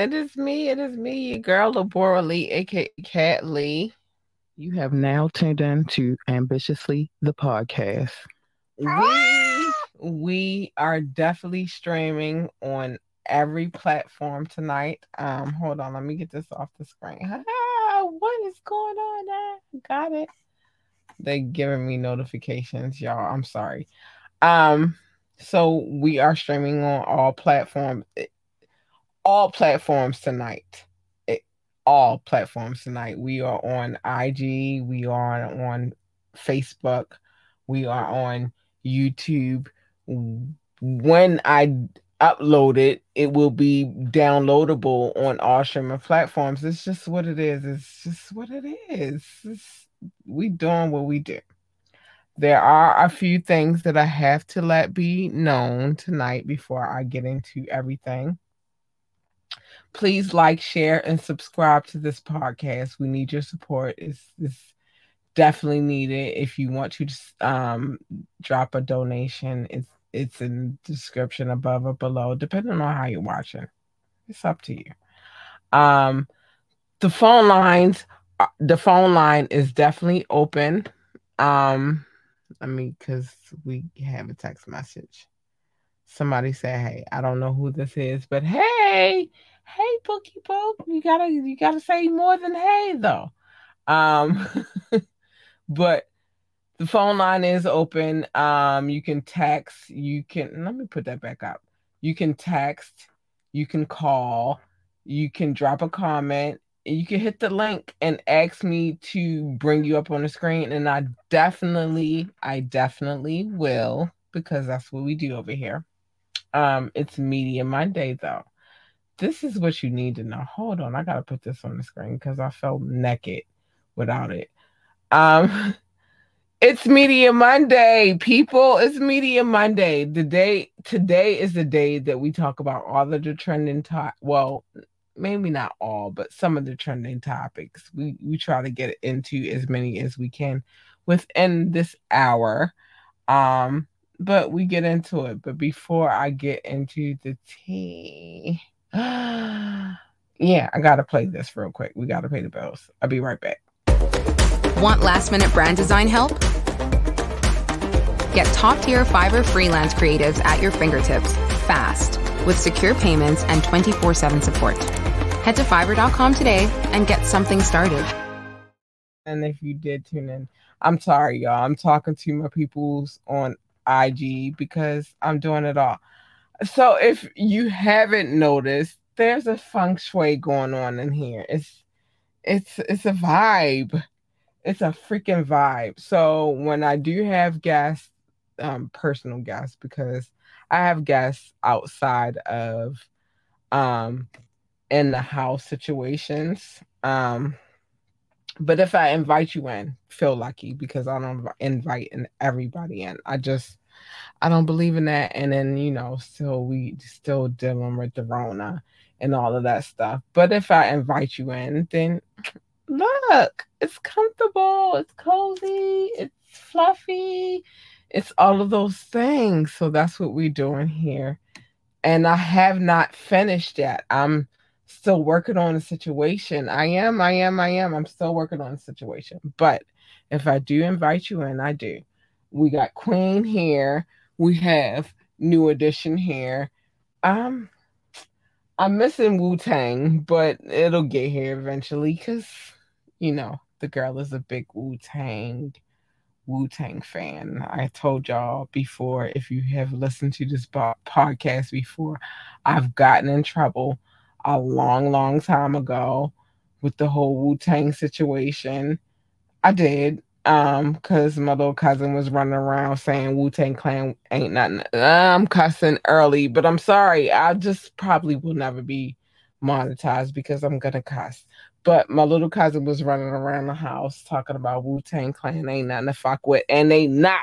It is me. It is me, your girl, Labora Lee, aka Cat Lee. You have now tuned in to Ambitiously the podcast. We we are definitely streaming on every platform tonight. Um, hold on, let me get this off the screen. Ah, what is going on there? Got it. They're giving me notifications, y'all. I'm sorry. Um, so we are streaming on all platforms, all platforms tonight. It, all platforms tonight. We are on IG. We are on Facebook. We are on YouTube. When I upload it, it will be downloadable on all streaming platforms. It's just what it is. It's just what it is. It's, we doing what we do. There are a few things that I have to let be known tonight before I get into everything. Please like, share, and subscribe to this podcast. We need your support. It's, it's definitely needed. If you want to just um, drop a donation, it's it's in the description above or below, depending on how you're watching. It's up to you. Um, the phone lines, uh, the phone line is definitely open. Um, I mean, because we have a text message. Somebody said, "Hey, I don't know who this is, but hey, hey, Bookie Book, you gotta you gotta say more than hey though." Um, but the phone line is open. Um, you can text. You can let me put that back up. You can text. You can call. You can drop a comment. You can hit the link and ask me to bring you up on the screen, and I definitely, I definitely will because that's what we do over here. Um, it's Media Monday though. This is what you need to know. Hold on, I gotta put this on the screen because I felt naked without it. Um. It's Media Monday, people. It's Media Monday. The day today is the day that we talk about all of the trending top. Well, maybe not all, but some of the trending topics. We we try to get into as many as we can within this hour. Um, but we get into it. But before I get into the tea, yeah, I gotta play this real quick. We gotta pay the bills. I'll be right back. Want last minute brand design help? Get top tier Fiverr freelance creatives at your fingertips fast with secure payments and 24 7 support. Head to fiverr.com today and get something started. And if you did tune in, I'm sorry, y'all. I'm talking to my peoples on IG because I'm doing it all. So if you haven't noticed, there's a feng shui going on in here. It's it's it's a vibe it's a freaking vibe. So when I do have guests, um, personal guests, because I have guests outside of um in the house situations. Um but if I invite you in, feel lucky because I don't invite in everybody in. I just I don't believe in that. And then, you know, still we still dealing with the Rona and all of that stuff. But if I invite you in, then look, it's comfortable, it's cozy, it's fluffy, it's all of those things. So that's what we're doing here. And I have not finished yet. I'm still working on the situation. I am, I am, I am. I'm still working on the situation. But if I do invite you in, I do. We got Queen here. We have New Edition here. Um, I'm missing Wu Tang, but it'll get here eventually because you know, the girl is a big Wu Tang Wu Tang fan. I told y'all before, if you have listened to this podcast before, I've gotten in trouble a long, long time ago with the whole Wu Tang situation. I did, um, because my little cousin was running around saying Wu Tang Clan ain't nothing. I'm cussing early, but I'm sorry. I just probably will never be monetized because I'm gonna cuss. But my little cousin was running around the house talking about Wu Tang Clan ain't nothing to fuck with, and they not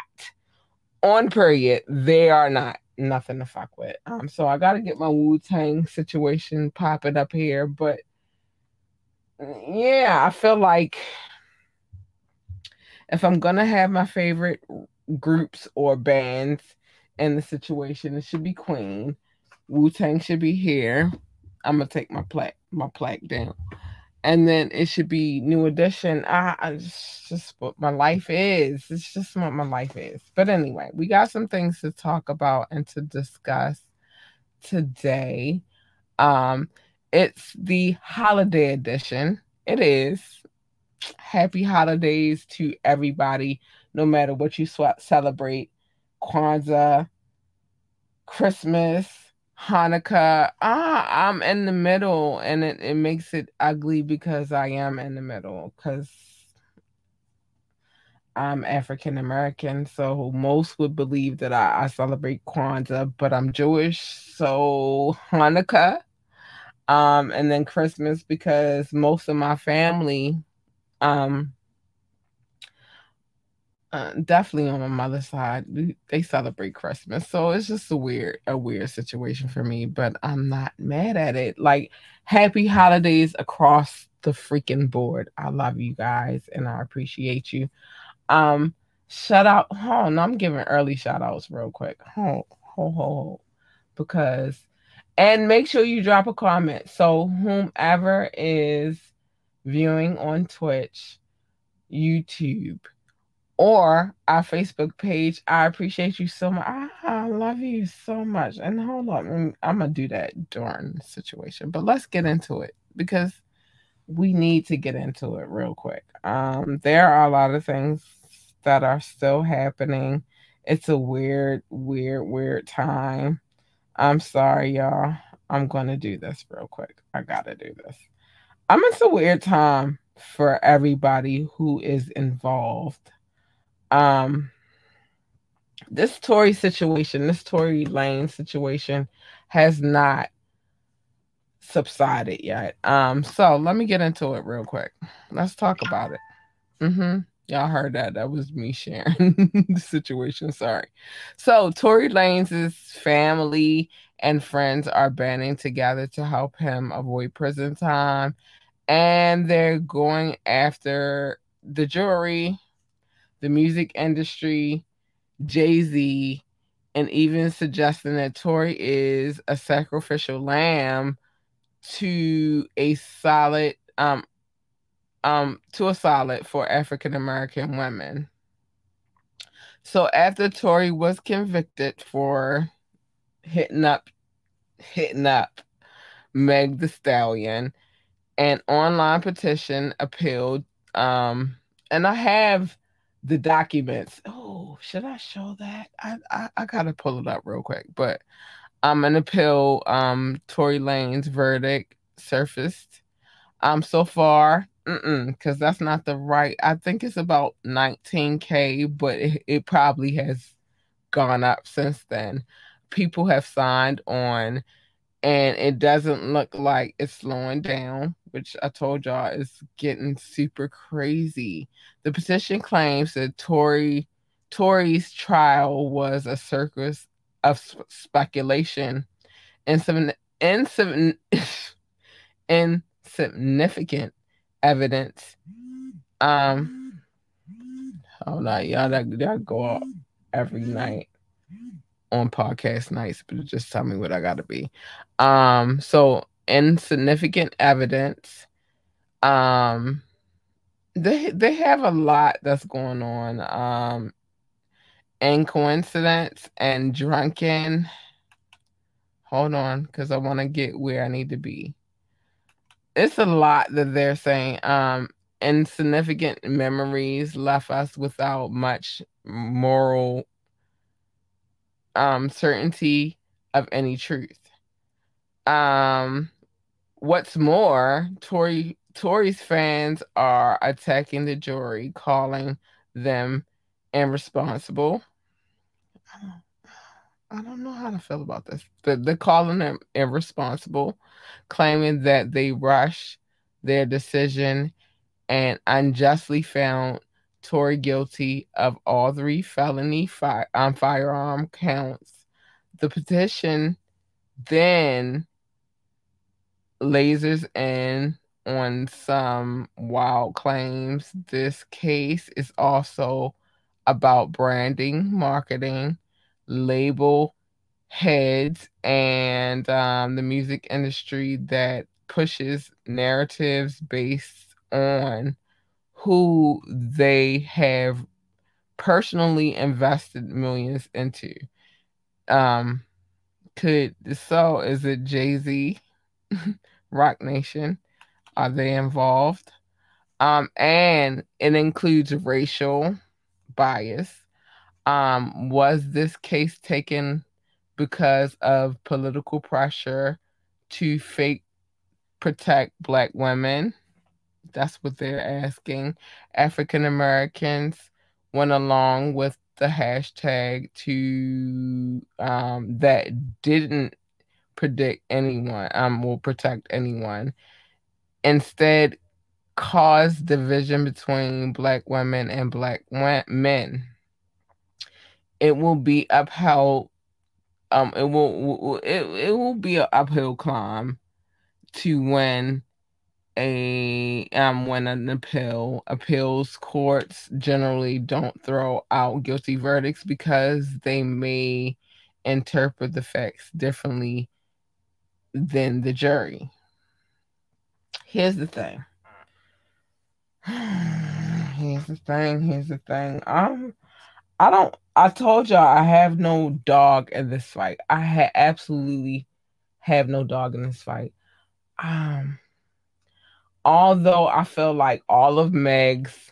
on period. They are not nothing to fuck with. Um, so I got to get my Wu Tang situation popping up here, but yeah, I feel like if I'm gonna have my favorite groups or bands in the situation, it should be Queen. Wu Tang should be here. I'm gonna take my plaque my plaque down. And then it should be new edition. I, I just, just what my life is. It's just what my life is. But anyway, we got some things to talk about and to discuss today. Um, it's the holiday edition. It is. Happy holidays to everybody, no matter what you sw- celebrate. Kwanzaa, Christmas, Hanukkah. Ah, I'm in the middle, and it, it makes it ugly because I am in the middle because I'm African American. So most would believe that I, I celebrate Kwanzaa, but I'm Jewish. So Hanukkah um, and then Christmas because most of my family, um, uh, definitely on my mother's side, they celebrate Christmas. So it's just a weird, a weird situation for me, but I'm not mad at it. Like, happy holidays across the freaking board. I love you guys and I appreciate you. Um, shout out, Oh on, I'm giving early shout outs real quick. Hold, hold. Because and make sure you drop a comment. So, whomever is viewing on Twitch, YouTube, or our Facebook page, I appreciate you so much. I love you so much. And hold on, I'm going to do that the situation. But let's get into it because we need to get into it real quick. Um, there are a lot of things that are still happening. It's a weird, weird, weird time. I'm sorry, y'all. I'm to do this real quick. I got to do this. I'm it's a weird time for everybody who is involved. Um, this Tory situation, this Tory Lane situation, has not subsided yet. Um, so let me get into it real quick. Let's talk about it. Mm-hmm. Y'all heard that. That was me sharing the situation. Sorry. So Tory Lanez family and friends are banding together to help him avoid prison time. And they're going after the jury, the music industry, Jay-Z, and even suggesting that Tory is a sacrificial lamb to a solid um um, to a solid for African American women. So after Tory was convicted for hitting up hitting up Meg the Stallion, an online petition appealed. Um, and I have the documents. Oh, should I show that? I, I, I gotta pull it up real quick. But um an appeal, um, Tory Lanez verdict surfaced. Um so far because that's not the right. I think it's about 19k, but it, it probably has gone up since then. People have signed on, and it doesn't look like it's slowing down, which I told y'all is getting super crazy. The petition claims that Tory Tory's trial was a circus of speculation and some insignificant evidence. Um, hold on, y'all, that, that go up every night on podcast nights, but just tell me what I gotta be. Um, so insignificant evidence. Um, they they have a lot that's going on. Um, and coincidence and drunken. Hold on, because I want to get where I need to be it's a lot that they're saying. Um, insignificant memories left us without much moral um certainty of any truth. Um, what's more, Tory Tory's fans are attacking the jury, calling them irresponsible. I don't know how to feel about this. They're calling them irresponsible, claiming that they rushed their decision and unjustly found Tory guilty of all three felony fire, um, firearm counts. The petition then lasers in on some wild claims. This case is also about branding, marketing, label heads and um, the music industry that pushes narratives based on who they have personally invested millions into. Um, could so is it Jay Z, Roc Nation? Are they involved? Um, and it includes racial bias. Um, was this case taken because of political pressure to fake protect black women? That's what they're asking. African Americans went along with the hashtag to um, that didn't predict anyone um will protect anyone. Instead, cause division between black women and black men. It will be upheld. Um, it will it it will be an uphill climb to win a um when an appeal appeals courts generally don't throw out guilty verdicts because they may interpret the facts differently than the jury. Here's the thing. Here's the thing. Here's the thing. Um, I don't. I told y'all I have no dog in this fight. I had absolutely have no dog in this fight. Um, although I feel like all of Meg's,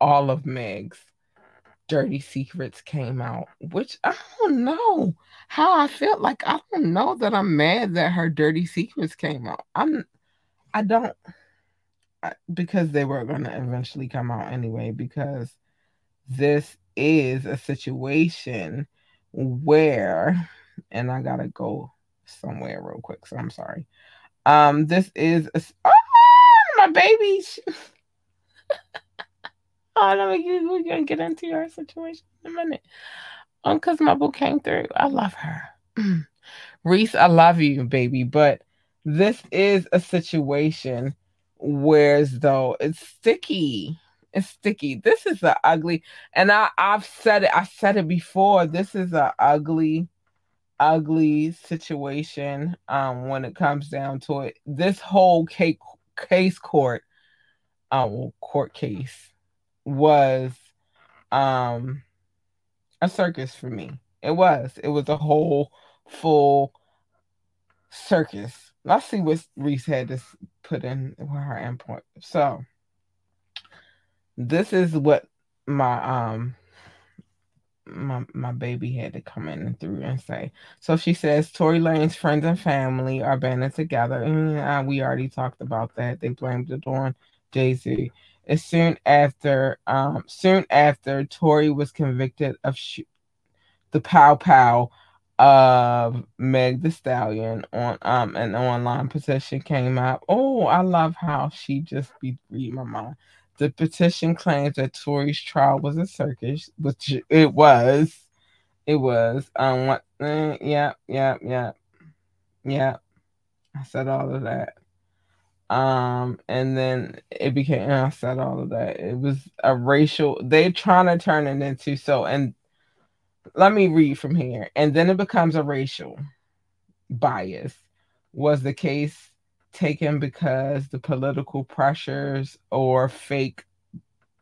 all of Meg's dirty secrets came out, which I don't know how I felt like. I don't know that I'm mad that her dirty secrets came out. I'm, I don't, because they were going to eventually come out anyway, because this is a situation where, and I gotta go somewhere real quick, so I'm sorry. Um, this is a, oh, my babies. oh, me we're gonna get into your situation in a minute. Um, because my book came through. I love her. Reese, I love you, baby. But this is a situation whereas though it's sticky. It's sticky. This is a ugly, and I I've said it. I said it before. This is a ugly, ugly situation. Um, when it comes down to it, this whole case case court, uh, court case was um a circus for me. It was. It was a whole full circus. Let's see what Reese had to put in her input. So this is what my um my my baby had to come in and through and say. So she says Tory Lanez friends and family are banded together. And we already talked about that. They blamed it on Jay Z. As soon after, um, soon after Tory was convicted of sh- the pow pow of Meg the Stallion on um an online petition came out. Oh, I love how she just be reading my mind. The petition claims that Tory's trial was a circus, which it was. It was. Um. What? Eh, yeah. Yeah. Yeah. Yeah. I said all of that. Um. And then it became. I said all of that. It was a racial. They're trying to turn it into so. And let me read from here. And then it becomes a racial bias. Was the case taken because the political pressures or fake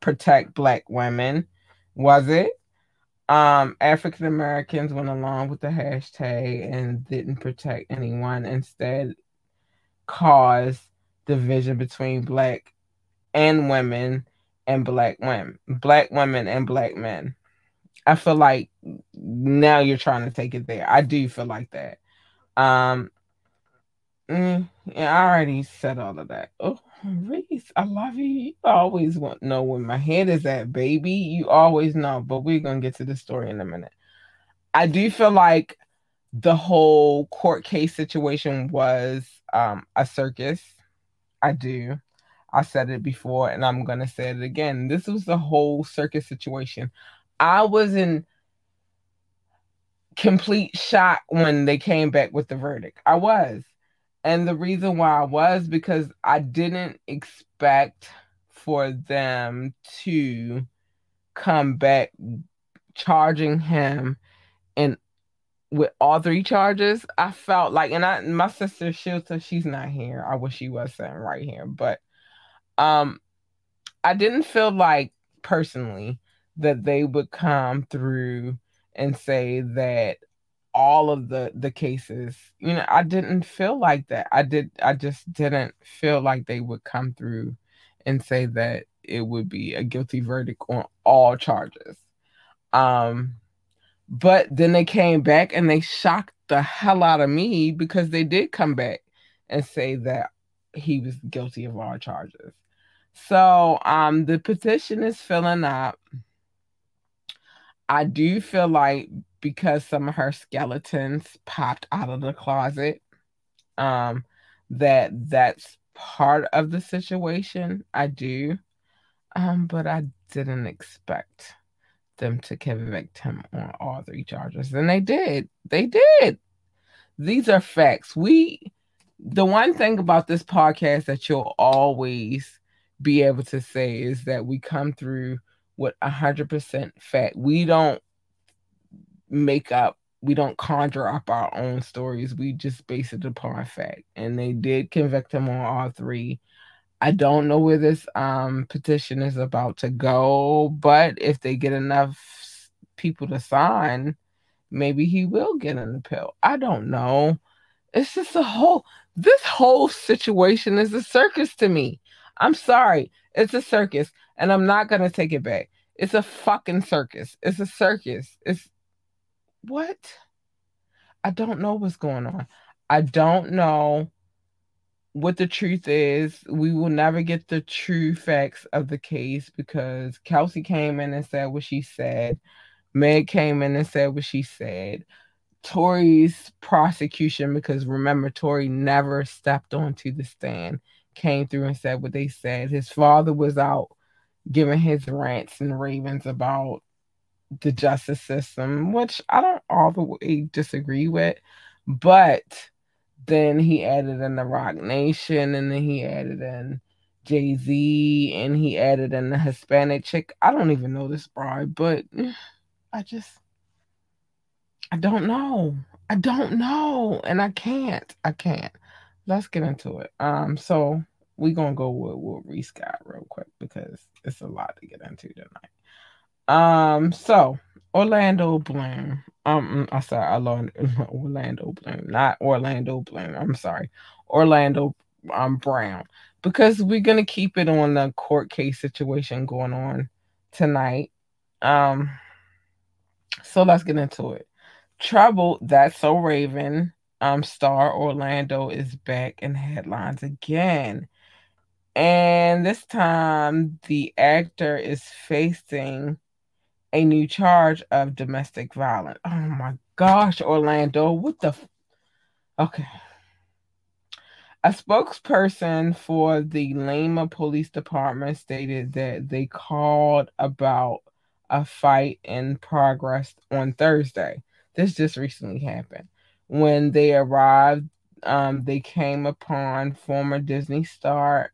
protect black women? Was it? Um, African Americans went along with the hashtag and didn't protect anyone, instead, caused division between black and women and black women, black women and black men. I feel like now you're trying to take it there. I do feel like that. Um, Mm, yeah, I already said all of that. Oh, Reese, I love you. You always want to know where my head is at, baby. You always know, but we're gonna get to the story in a minute. I do feel like the whole court case situation was um, a circus. I do. I said it before, and I'm gonna say it again. This was the whole circus situation. I was in complete shock when they came back with the verdict. I was. And the reason why I was because I didn't expect for them to come back charging him and with all three charges, I felt like, and I, my sister Shilta, she's not here. I wish she was sitting right here, but um, I didn't feel like personally that they would come through and say that all of the the cases you know i didn't feel like that. I did i just didn't feel like they would come through and say that it would be a guilty verdict on all charges. Um but then they came back and they shocked the hell out of me because they did come back and say that he was guilty of all charges. So um the petition is filling up. I do feel like because some of her skeletons popped out of the closet, um, that that's part of the situation. I do, um, but I didn't expect them to convict him on all three charges, and they did. They did. These are facts. We, the one thing about this podcast that you'll always be able to say is that we come through with a hundred percent fact. We don't make up we don't conjure up our own stories. We just base it upon fact. And they did convict him on all three. I don't know where this um, petition is about to go, but if they get enough people to sign, maybe he will get an appeal. I don't know. It's just a whole this whole situation is a circus to me. I'm sorry. It's a circus and I'm not going to take it back. It's a fucking circus. It's a circus. It's what? I don't know what's going on. I don't know what the truth is. We will never get the true facts of the case because Kelsey came in and said what she said. Meg came in and said what she said. Tory's prosecution, because remember, Tory never stepped onto the stand, came through and said what they said. His father was out giving his rants and ravens about the justice system, which I don't all the way disagree with, but then he added in the Roc Nation, and then he added in Jay Z, and he added in the Hispanic chick. I don't even know this bride, but I just I don't know. I don't know, and I can't. I can't. Let's get into it. Um, so we're gonna go with what Reese got real quick because it's a lot to get into tonight. Um, so Orlando Bloom. Um, I sorry, I love Orlando Bloom, not Orlando Bloom. I'm sorry, Orlando um Brown, because we're gonna keep it on the court case situation going on tonight. Um, so let's get into it. Trouble that's so Raven. Um, star Orlando is back in headlines again. And this time the actor is facing a new charge of domestic violence. Oh my gosh, Orlando, what the? F- okay. A spokesperson for the Lima Police Department stated that they called about a fight in progress on Thursday. This just recently happened. When they arrived, um, they came upon former Disney star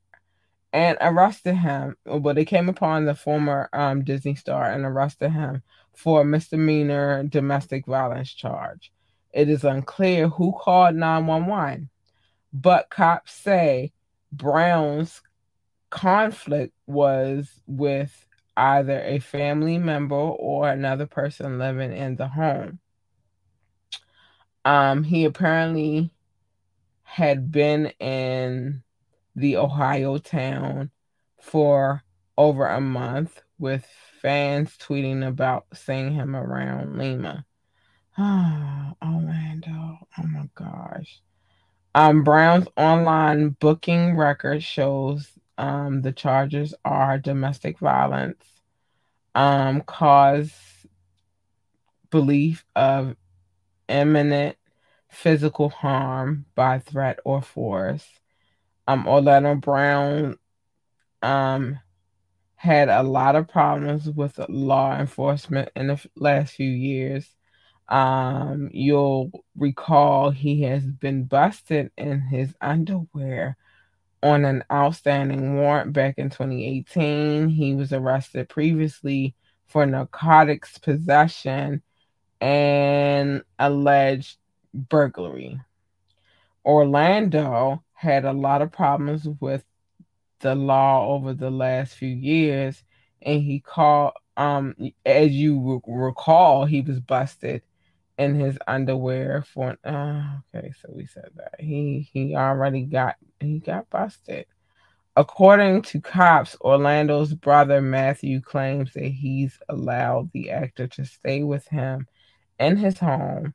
and arrested him. Well, they came upon the former um, Disney star and arrested him for a misdemeanor domestic violence charge. It is unclear who called 911, but cops say Brown's conflict was with either a family member or another person living in the home. Um, he apparently had been in the Ohio town for over a month, with fans tweeting about seeing him around Lima. Oh, Orlando. Oh my gosh. Um, Brown's online booking record shows um, the charges are domestic violence, um, cause belief of imminent physical harm by threat or force, um, Orlando Brown um, had a lot of problems with law enforcement in the last few years. Um, you'll recall he has been busted in his underwear on an outstanding warrant back in 2018. He was arrested previously for narcotics possession and alleged burglary. Orlando had a lot of problems with the law over the last few years, and he called. Um, as you recall, he was busted in his underwear for. Uh, okay, so we said that he he already got he got busted. According to cops, Orlando's brother Matthew claims that he's allowed the actor to stay with him in his home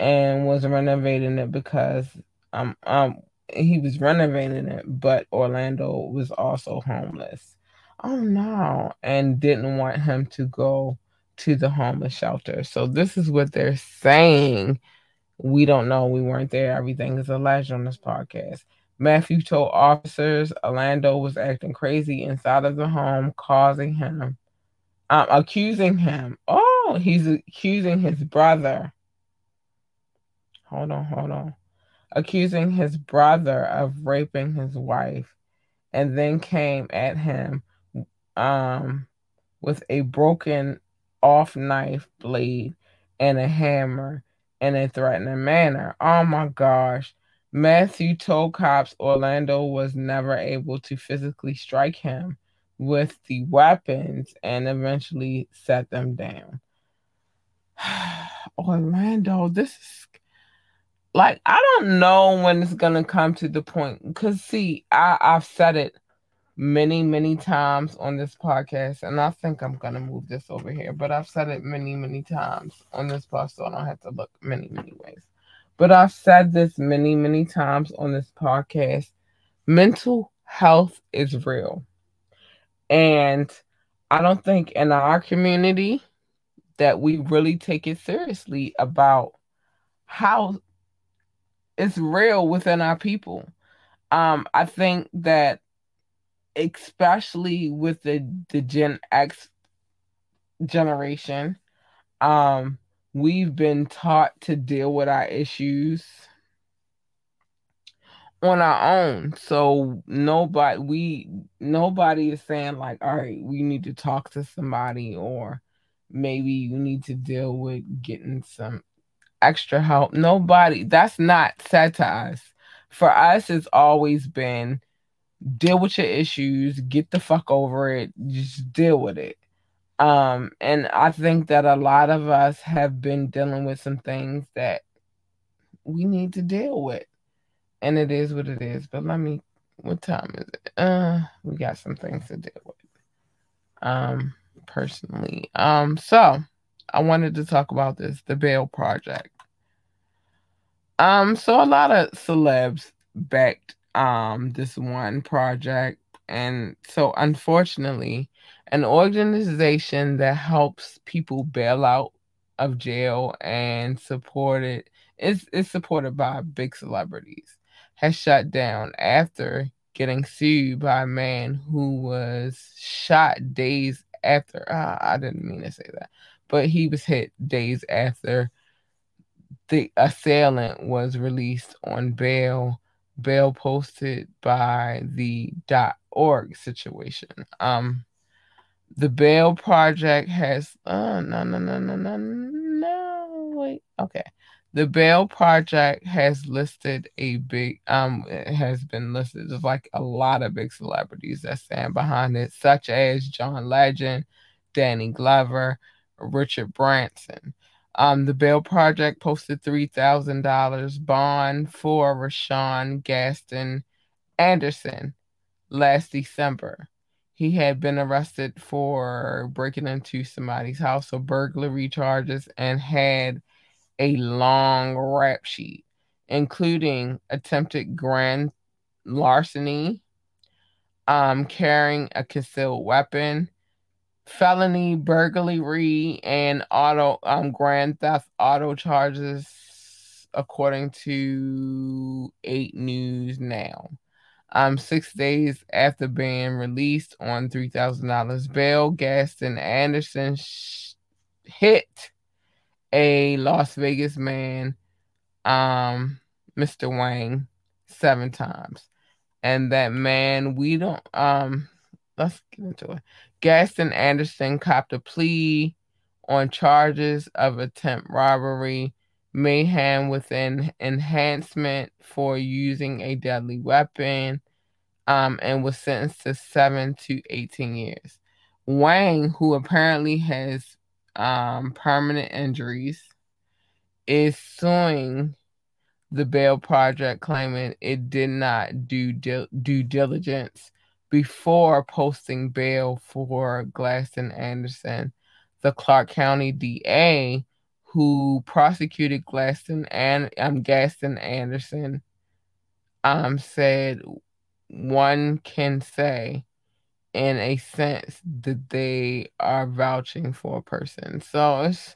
and was renovating it because um um he was renovating it, but Orlando was also homeless. Oh no, and didn't want him to go to the homeless shelter. So this is what they're saying. We don't know. We weren't there. Everything is alleged on this podcast. Matthew told officers Orlando was acting crazy inside of the home, causing him, um, accusing him. Oh, he's accusing his brother. Hold on, hold on. Accusing his brother of raping his wife, and then came at him um, with a broken off knife blade and a hammer in a threatening manner. Oh my gosh. Matthew told cops Orlando was never able to physically strike him with the weapons and eventually set them down. Orlando, this is like I don't know when it's gonna come to the point because see, I, I've said it many, many times on this podcast, and I think I'm gonna move this over here, but I've said it many, many times on this podcast, so I don't have to look many, many ways. But I've said this many, many times on this podcast. Mental health is real. And I don't think in our community that we really take it seriously about how it's real within our people. Um, I think that especially with the the Gen X generation, um, we've been taught to deal with our issues on our own. So nobody we nobody is saying like, all right, we need to talk to somebody or maybe you need to deal with getting some extra help. Nobody that's not said to us. For us, it's always been deal with your issues, get the fuck over it, just deal with it. Um, and I think that a lot of us have been dealing with some things that we need to deal with. And it is what it is. But let me what time is it? Uh we got some things to deal with. Um personally. Um so I wanted to talk about this, the Bail Project. Um, so a lot of celebs backed um this one project. And so unfortunately an organization that helps people bail out of jail and supported is is supported by big celebrities has shut down after getting sued by a man who was shot days after uh, I didn't mean to say that but he was hit days after the assailant was released on bail bail posted by the org situation. Um, the Bail Project has uh no no no no no no wait okay. The Bail Project has listed a big um it has been listed like a lot of big celebrities that stand behind it, such as John Legend, Danny Glover, Richard Branson. Um, the Bail Project posted $3,000 bond for Rashawn Gaston Anderson last December. He had been arrested for breaking into somebody's house, so burglary charges, and had a long rap sheet, including attempted grand larceny, um, carrying a concealed weapon, felony burglary and auto um grand theft auto charges according to 8 News Now. Um, six days after being released on three thousand dollars bail, Gaston Anderson sh- hit a Las Vegas man, um, Mr. Wang, seven times, and that man we don't um. Let's get into it. Gaston Anderson copped a plea on charges of attempt robbery, mayhem with an enhancement for using a deadly weapon, um, and was sentenced to seven to 18 years. Wang, who apparently has um, permanent injuries, is suing the Bail Project, claiming it did not do due diligence before posting bail for Glaston Anderson. The Clark County DA, who prosecuted Glaston and um, Gaston Anderson, um, said one can say in a sense that they are vouching for a person. So it's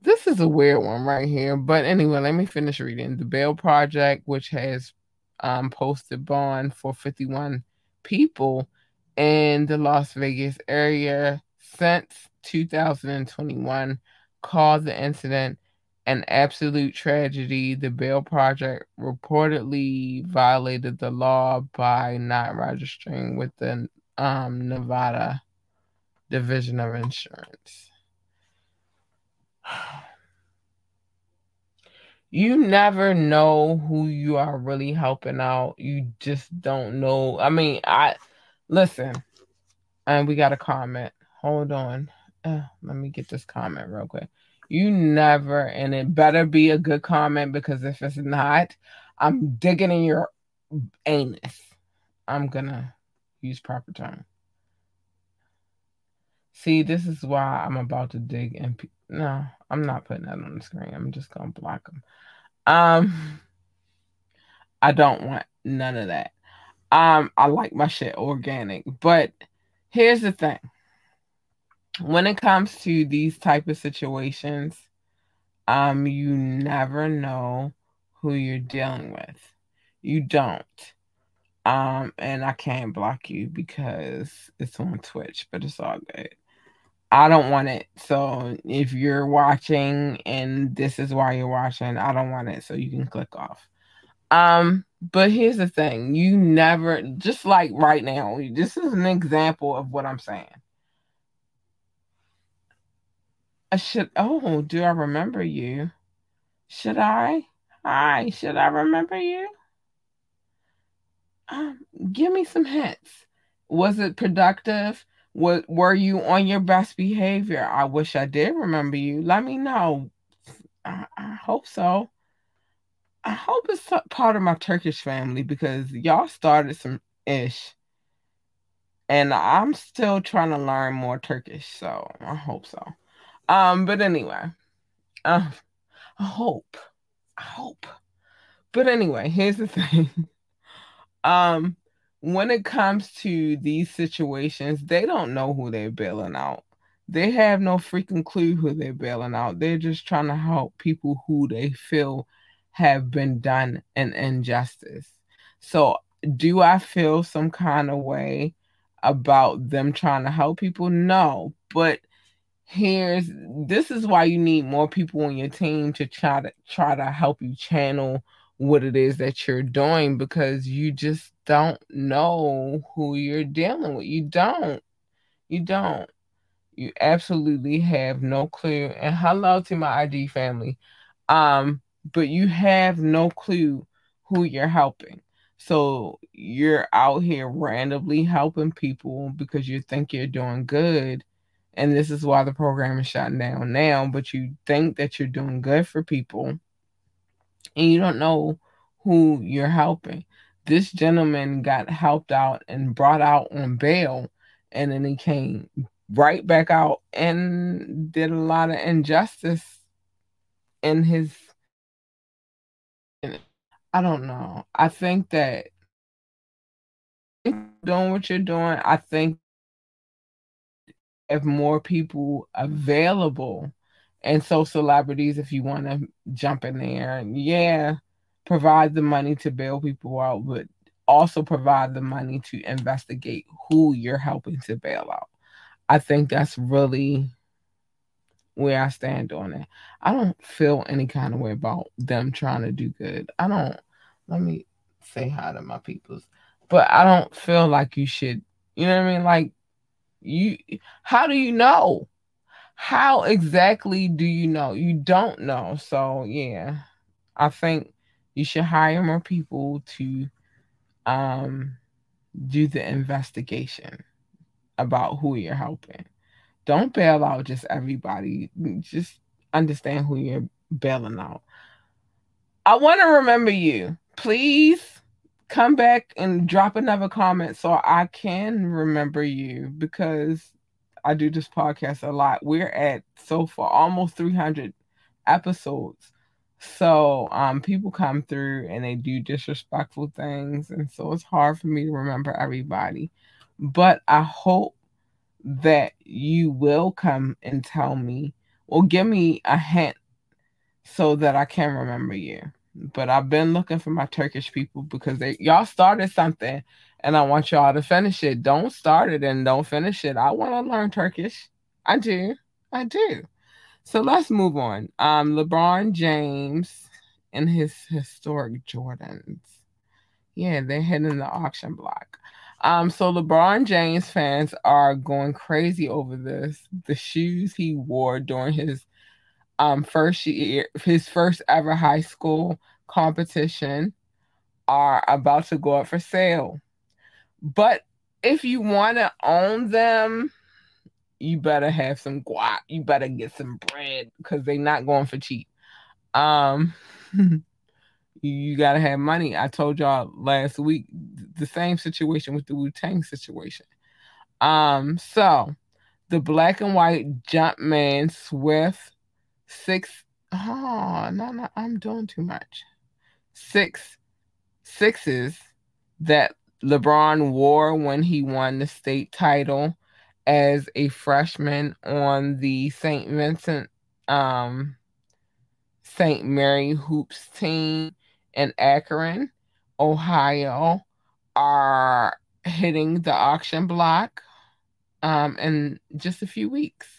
this is a weird one right here. But anyway, let me finish reading. The Bail Project, which has um, posted bond for 51 people in the Las Vegas area since 2021, called the incident an absolute tragedy. The Bail Project reportedly violated the law by not registering with the um, Nevada Division of Insurance. You never know who you are really helping out. You just don't know. I mean, I listen, and we got a comment. Hold on. Uh, let me get this comment real quick. You never, and it better be a good comment because if it's not, I'm digging in your anus. I'm gonna use proper term. See, this is why I'm about to dig in. No, I'm not putting that on the screen. I'm just gonna block them. Um, I don't want none of that. Um, I like my shit organic, but here's the thing. When it comes to these type of situations, um, you never know who you're dealing with. You don't. Um, and I can't block you because it's on Twitch, but it's all good. I don't want it. So if you're watching and this is why you're watching, I don't want it. So you can click off. Um, but here's the thing you never, just like right now, this is an example of what I'm saying. I should, oh, do I remember you? Should I? Hi, should I remember you? Um, give me some hints. Was it productive? What were you on your best behavior? I wish I did remember you. Let me know. I, I hope so. I hope it's part of my Turkish family because y'all started some ish. And I'm still trying to learn more Turkish, so I hope so. Um, but anyway, um, I hope, I hope. But anyway, here's the thing. um, when it comes to these situations, they don't know who they're bailing out. They have no freaking clue who they're bailing out. They're just trying to help people who they feel have been done an injustice. So, do I feel some kind of way about them trying to help people? No, but here's this is why you need more people on your team to try to try to help you channel what it is that you're doing because you just don't know who you're dealing with. You don't. You don't. You absolutely have no clue. And hello to my ID family. Um, but you have no clue who you're helping. So you're out here randomly helping people because you think you're doing good. And this is why the program is shut down now. But you think that you're doing good for people and you don't know who you're helping. This gentleman got helped out and brought out on bail, and then he came right back out and did a lot of injustice in his. I don't know. I think that doing what you're doing, I think if more people available and so celebrities, if you want to jump in there, yeah, provide the money to bail people out, but also provide the money to investigate who you're helping to bail out. I think that's really where I stand on it. I don't feel any kind of way about them trying to do good. I don't, let me say hi to my peoples, but I don't feel like you should, you know what I mean? Like, you, how do you know? How exactly do you know? You don't know. So yeah, I think you should hire more people to um do the investigation about who you're helping. Don't bail out just everybody. Just understand who you're bailing out. I want to remember you. Please come back and drop another comment so I can remember you because I do this podcast a lot. We're at so far almost 300 episodes. So um, people come through and they do disrespectful things, and so it's hard for me to remember everybody. But I hope that you will come and tell me or give me a hint so that I can remember you. But I've been looking for my Turkish people because they y'all started something and I want y'all to finish it. Don't start it and don't finish it. I want to learn Turkish. I do. I do. So let's move on. Um, LeBron James and his historic Jordans. Yeah, they're hitting the auction block. Um, so LeBron James fans are going crazy over this. The shoes he wore during his um first year, his first ever high school competition are about to go up for sale. But if you want to own them, you better have some guap. You better get some bread because they're not going for cheap. Um, you gotta have money. I told y'all last week the same situation with the Wu Tang situation. Um, so the black and white Jumpman Swift six. Oh no, no, I'm doing too much. Six sixes that LeBron wore when he won the state title as a freshman on the St. Vincent um, St. Mary Hoops team in Akron, Ohio, are hitting the auction block um, in just a few weeks.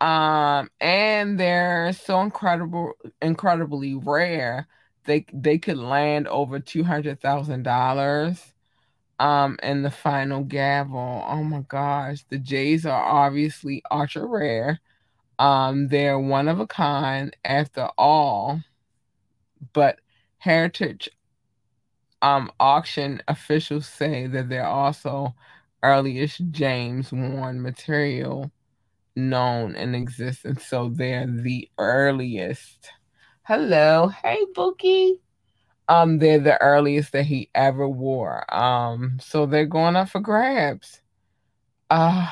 Um, and they're so incredible, incredibly rare. They they could land over two hundred thousand dollars um in the final gavel. Oh my gosh, the Jays are obviously ultra rare. Um, they're one of a kind after all, but heritage um auction officials say that they're also earliest James worn material known in existence. So they're the earliest. Hello, hey Bookie um they're the earliest that he ever wore. Um, so they're going up for grabs. Uh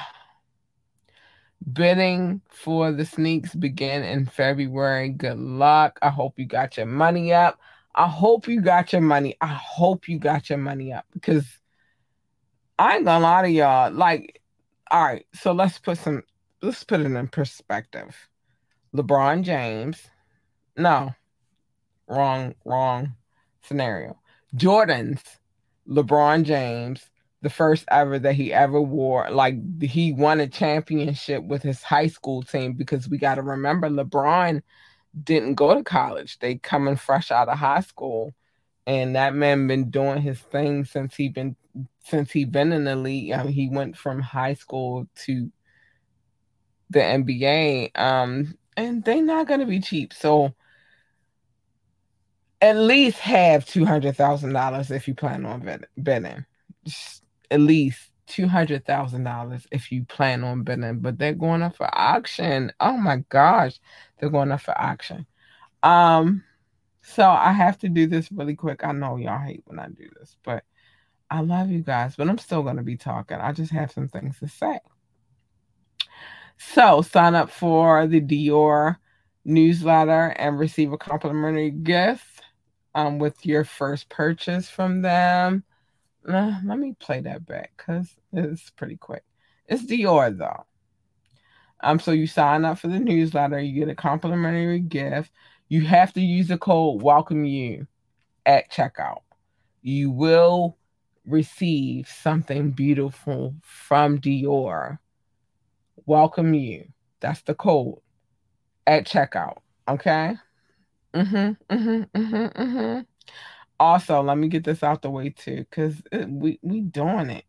bidding for the sneaks begin in February. Good luck. I hope you got your money up. I hope you got your money. I hope you got your money up because I ain't gonna lie to y'all. Like, all right, so let's put some let's put it in perspective. LeBron James. No. Wrong, wrong scenario. Jordan's LeBron James, the first ever that he ever wore, like he won a championship with his high school team because we got to remember LeBron didn't go to college. They coming fresh out of high school. And that man been doing his thing since he been since he been in the league. I mean, he went from high school to the NBA. Um, and they're not gonna be cheap. So at least have two hundred thousand dollars if you plan on betting. Just at least two hundred thousand dollars if you plan on betting. But they're going up for auction. Oh my gosh, they're going up for auction. Um, so I have to do this really quick. I know y'all hate when I do this, but I love you guys. But I'm still gonna be talking. I just have some things to say. So sign up for the Dior newsletter and receive a complimentary gift um, with your first purchase from them. Uh, let me play that back because it's pretty quick. It's Dior though. Um, so you sign up for the newsletter, you get a complimentary gift. You have to use the code welcome you at checkout. You will receive something beautiful from Dior. Welcome you. That's the code at checkout. Okay. Mm-hmm, mm-hmm, mm-hmm, mm-hmm. Also, let me get this out the way too, because we we doing it.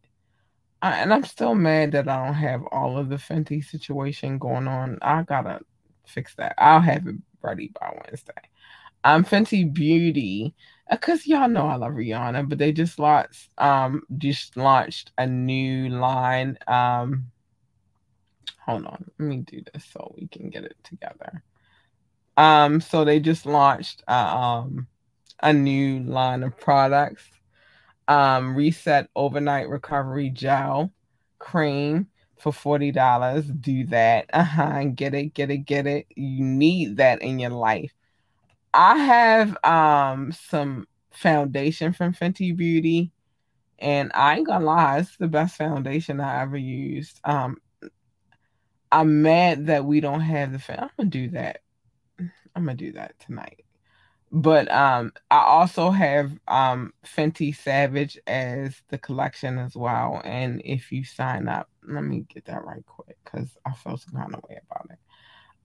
I, and I'm still mad that I don't have all of the Fenty situation going on. I gotta fix that. I'll have it ready by Wednesday. Um, Fenty Beauty, because uh, y'all know I love Rihanna, but they just launched um just launched a new line. Um, hold on, let me do this so we can get it together. Um, so they just launched uh, um a new line of products um, Reset Overnight Recovery Gel Cream for $40. Do that. Uh-huh. Get it, get it, get it. You need that in your life. I have um some foundation from Fenty Beauty. And I ain't gonna lie, it's the best foundation I ever used. Um I'm mad that we don't have the fan. I'm gonna do that. I'm gonna do that tonight. But um, I also have um, Fenty Savage as the collection as well. And if you sign up, let me get that right quick because I feel some kind of way about it.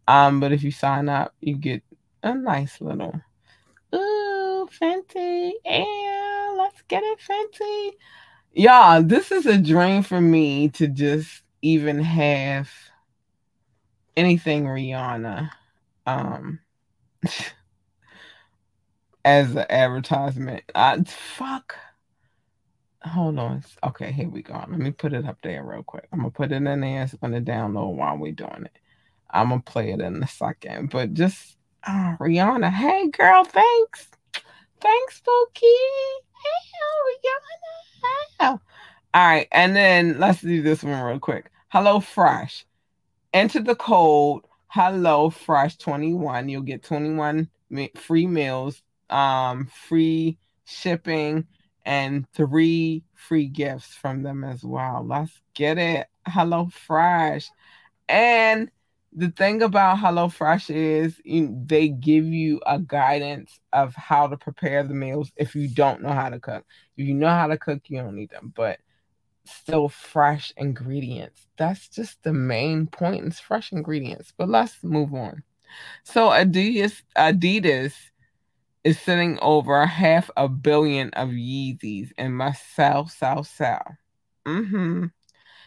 Um, but if you sign up, you get a nice little ooh Fenty, yeah, let's get it Fenty. Y'all, this is a dream for me to just even have anything Rihanna. Um as an advertisement. I fuck. Hold on. Okay, here we go. Let me put it up there real quick. I'm gonna put it in there. It's gonna download while we're doing it. I'm gonna play it in a second. But just oh, Rihanna, hey girl, thanks. Thanks, Spooky. Hey, Rihanna. Hey. All right, and then let's do this one real quick. Hello Fresh. Enter the code Hello Fresh 21. You'll get 21 free meals um, free shipping and three free gifts from them as well. Let's get it. Hello Fresh. And the thing about HelloFresh is you, they give you a guidance of how to prepare the meals if you don't know how to cook. If you know how to cook, you don't need them, but still fresh ingredients. That's just the main point. It's fresh ingredients. But let's move on. So Adidas Adidas is sitting over half a billion of Yeezys in my South, South, South. Mm-hmm.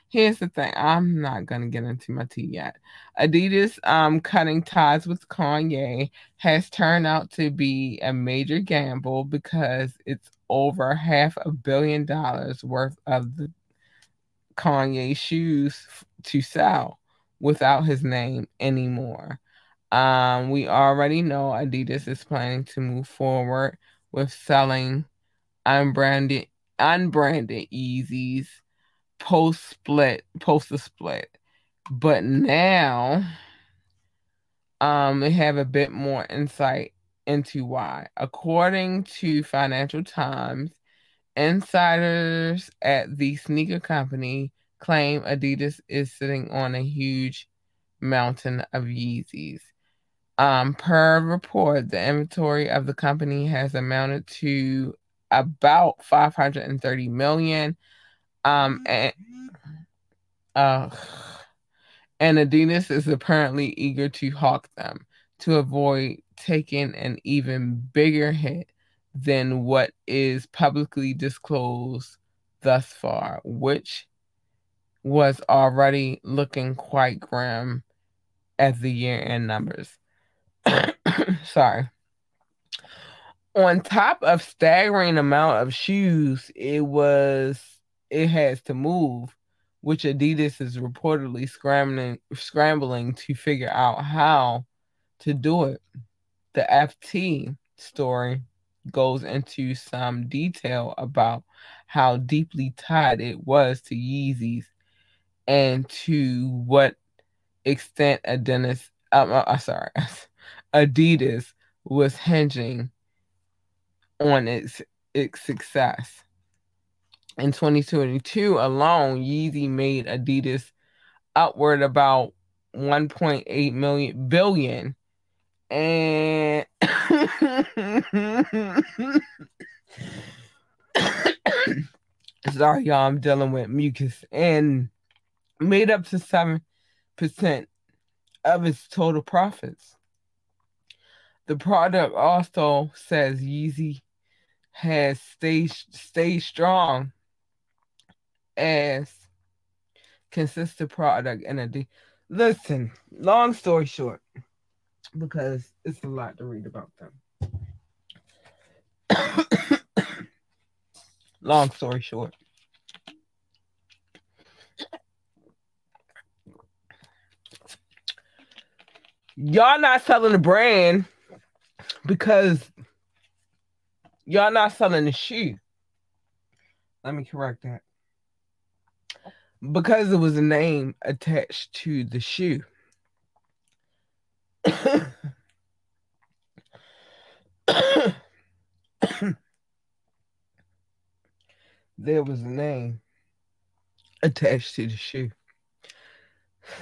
Here's the thing. I'm not gonna get into my tea yet. Adidas um cutting ties with Kanye has turned out to be a major gamble because it's over half a billion dollars worth of the Kanye shoes to sell without his name anymore. Um, we already know Adidas is planning to move forward with selling unbranded unbranded Yeezys post split post the split. But now um they have a bit more insight into why. According to Financial Times, insiders at the sneaker company claim Adidas is sitting on a huge mountain of Yeezys. Um, per report, the inventory of the company has amounted to about 530 million. Um, and, uh, and Adidas is apparently eager to hawk them to avoid taking an even bigger hit than what is publicly disclosed thus far, which was already looking quite grim at the year end numbers. sorry. On top of staggering amount of shoes, it was it has to move, which Adidas is reportedly scrambling scrambling to figure out how to do it. The FT story goes into some detail about how deeply tied it was to Yeezys and to what extent Adidas, um, uh, uh, sorry, Adidas was hinging on its its success. In 2022 alone, Yeezy made Adidas upward about 1.8 million billion and sorry y'all i'm dealing with mucus and made up to 7% of its total profits the product also says Yeezy has stayed stayed strong as consistent product and a de- listen. Long story short, because it's a lot to read about them. long story short. Y'all not selling the brand because y'all not selling the shoe. Let me correct that. Because it was a name attached to the shoe. there was a name attached to the shoe.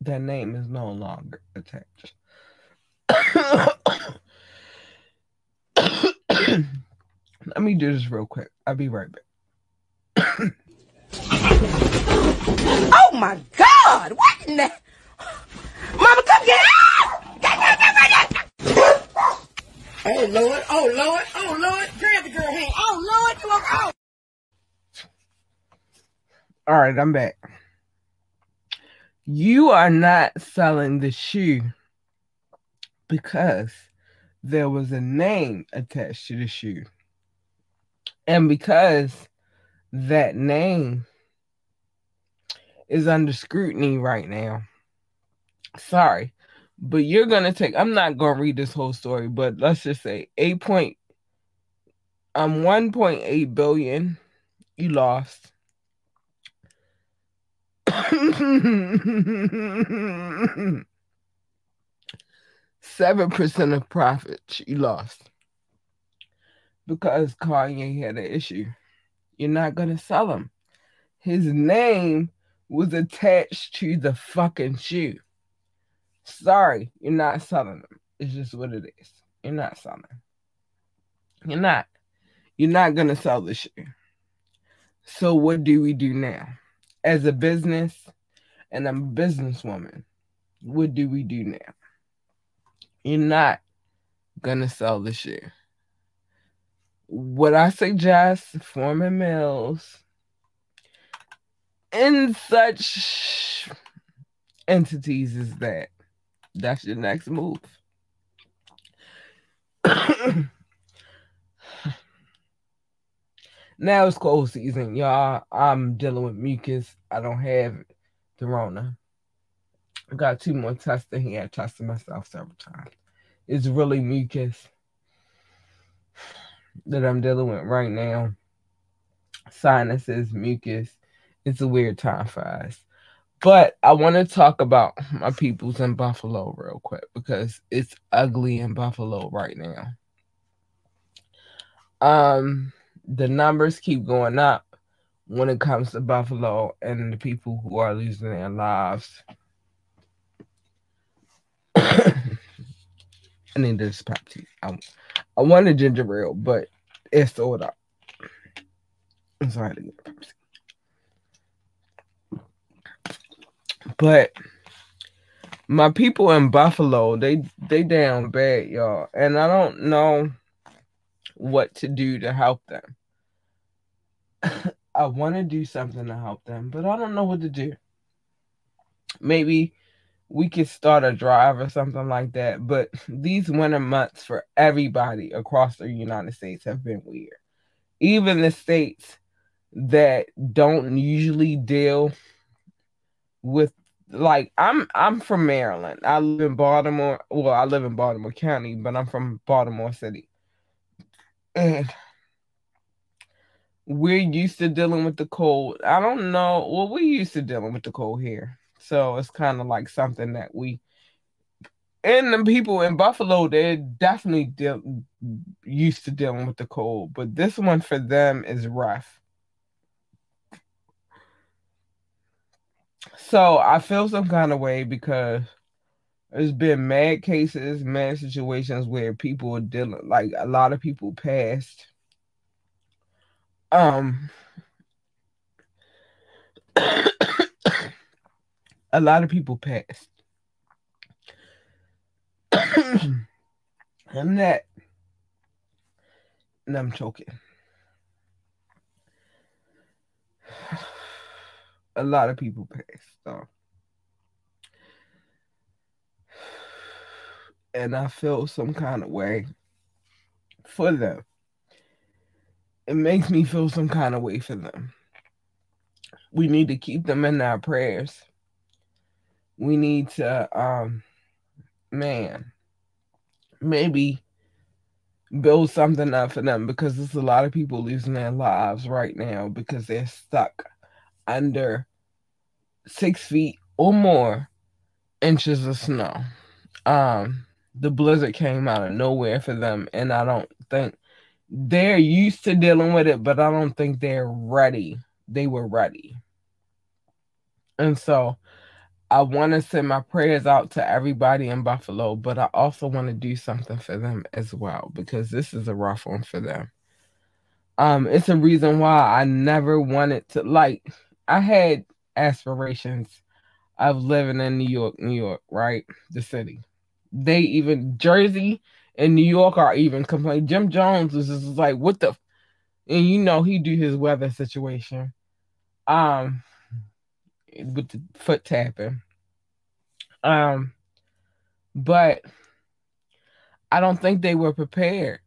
that name is no longer attached. Let me do this real quick. I'll be right back. oh my God! What in the? Mama, come Get, get, get, get, get. Oh Lord! Oh Lord! Oh Lord! Grab the girl hand! Oh Lord! You are out! All right, I'm back. You are not selling the shoe because there was a name attached to the shoe. And because that name is under scrutiny right now. Sorry, but you're gonna take. I'm not gonna read this whole story, but let's just say eight point. Um, one point eight billion. You lost. Seven percent of profits you lost because Kanye had an issue. You're not gonna sell him. His name was attached to the fucking shoe. Sorry, you're not selling them. It's just what it is. You're not selling. You're not. You're not gonna sell the shoe. So what do we do now? As a business, and I'm a businesswoman, what do we do now? You're not gonna sell the shoe. What I suggest, Forman Mills, in such entities as that that's your next move. now it's cold season, y'all. I'm dealing with mucus. I don't have the Rona. I got two more tests in here. had tested myself several times. It's really mucus that I'm dealing with right now. Sinuses, mucus. It's a weird time for us. But I want to talk about my peoples in Buffalo real quick because it's ugly in Buffalo right now. Um, the numbers keep going up when it comes to Buffalo and the people who are losing their lives. I need this Pepsi. I, I want a ginger ale, but it's sold out. So I had to get Pepsi. But my people in Buffalo, they they down bad, y'all, and I don't know what to do to help them. I want to do something to help them, but I don't know what to do. Maybe we could start a drive or something like that. But these winter months for everybody across the United States have been weird. Even the states that don't usually deal with like I'm I'm from Maryland. I live in Baltimore. Well, I live in Baltimore County, but I'm from Baltimore City. And we're used to dealing with the cold. I don't know. Well, we're used to dealing with the cold here. So it's kind of like something that we and the people in Buffalo, they're definitely deal, used to dealing with the cold, but this one for them is rough. So I feel some kind of way because there's been mad cases, mad situations where people are dealing like a lot of people passed. Um a lot of people passed. and that and I'm choking. A lot of people passed. So. And I feel some kind of way for them. It makes me feel some kind of way for them. We need to keep them in our prayers. We need to, um, man, maybe build something up for them because there's a lot of people losing their lives right now because they're stuck under six feet or more inches of snow. Um, the blizzard came out of nowhere for them, and I don't think they're used to dealing with it, but I don't think they're ready. They were ready. And so I want to send my prayers out to everybody in Buffalo, but I also want to do something for them as well because this is a rough one for them. Um, it's a reason why I never wanted to like I had aspirations of living in New York, New York, right? The city. They even Jersey and New York are even complaining. Jim Jones is just like, what the and you know he do his weather situation. Um with the foot tapping. Um, but I don't think they were prepared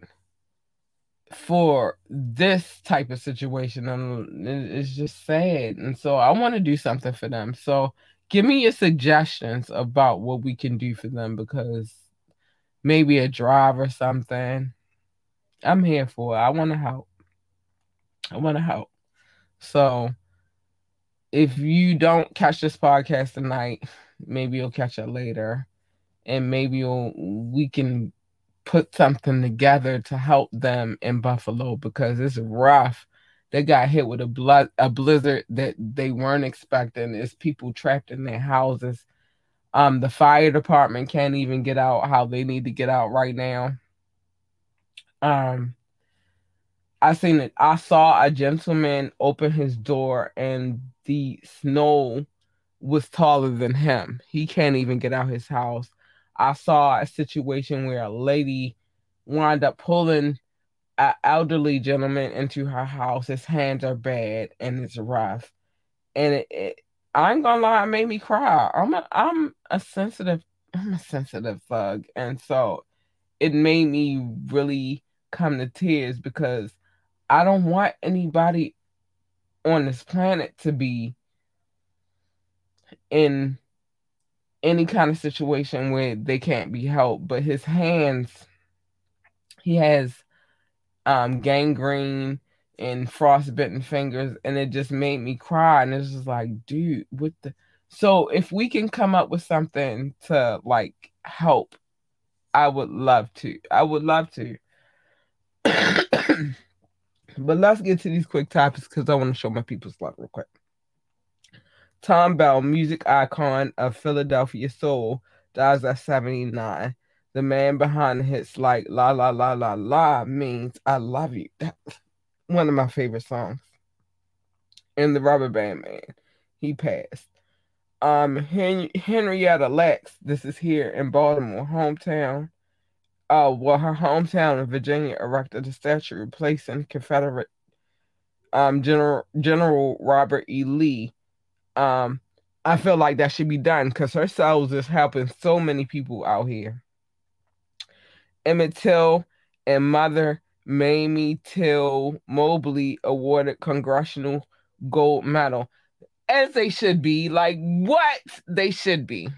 for this type of situation, and it's just sad. And so I want to do something for them. So give me your suggestions about what we can do for them because maybe a drive or something. I'm here for it. I want to help. I want to help. So if you don't catch this podcast tonight, maybe you'll catch it later, and maybe we can put something together to help them in Buffalo because it's rough. They got hit with a blood a blizzard that they weren't expecting. It's people trapped in their houses. Um, the fire department can't even get out how they need to get out right now. Um, I seen it. I saw a gentleman open his door and the snow was taller than him. He can't even get out his house. I saw a situation where a lady wound up pulling an elderly gentleman into her house. His hands are bad and it's rough. And it, it I ain't gonna lie, it made me cry. I'm a I'm a sensitive I'm a sensitive thug. And so it made me really come to tears because I don't want anybody on this planet to be in any kind of situation where they can't be helped. But his hands, he has um gangrene and frostbitten fingers, and it just made me cry. And it's just like, dude, what the so if we can come up with something to like help, I would love to. I would love to. But let's get to these quick topics because I want to show my people's love real quick. Thom Bell, music icon of Philadelphia Soul, dies at 79. The man behind hits like La La La La La means I love you. That's one of my favorite songs. And the Rubber Band Man, he passed. Um, Hen- Henrietta Lacks, this is here in Baltimore, hometown uh, well, her hometown of Virginia erected a statue replacing Confederate um, General General Robert E. Lee. Um, I feel like that should be done because her cells is helping so many people out here. Emmett Till and mother Mamie Till Mobley awarded Congressional Gold Medal, as they should be. Like what they should be.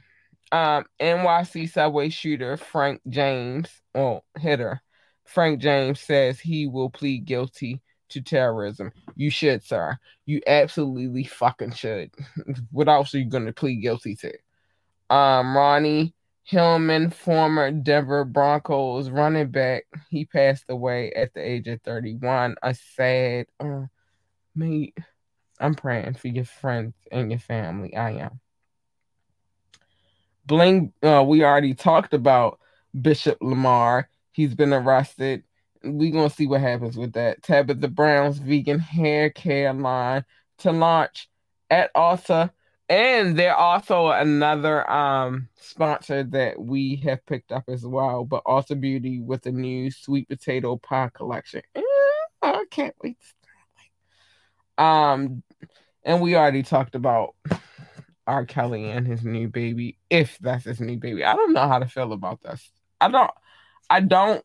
Um, NYC subway shooter Frank James, oh, hitter Frank James says he will plead guilty to terrorism. You should, sir. You absolutely fucking should. what else are you going to plead guilty to? Um, Ronnie Hillman, former Denver Broncos running back, he passed away at the age of 31. A sad, uh, mate. I'm praying for your friends and your family. I am. Bling, uh, we already talked about Bishop Lamar. He's been arrested. We're gonna see what happens with that. Tabitha Brown's vegan hair care line to launch at Ulta. And they're also another um sponsor that we have picked up as well, but Ulta Beauty with the new sweet potato pie collection. Eh, I can't wait. Um And we already talked about R. Kelly and his new baby, if that's his new baby. I don't know how to feel about this. I don't, I don't,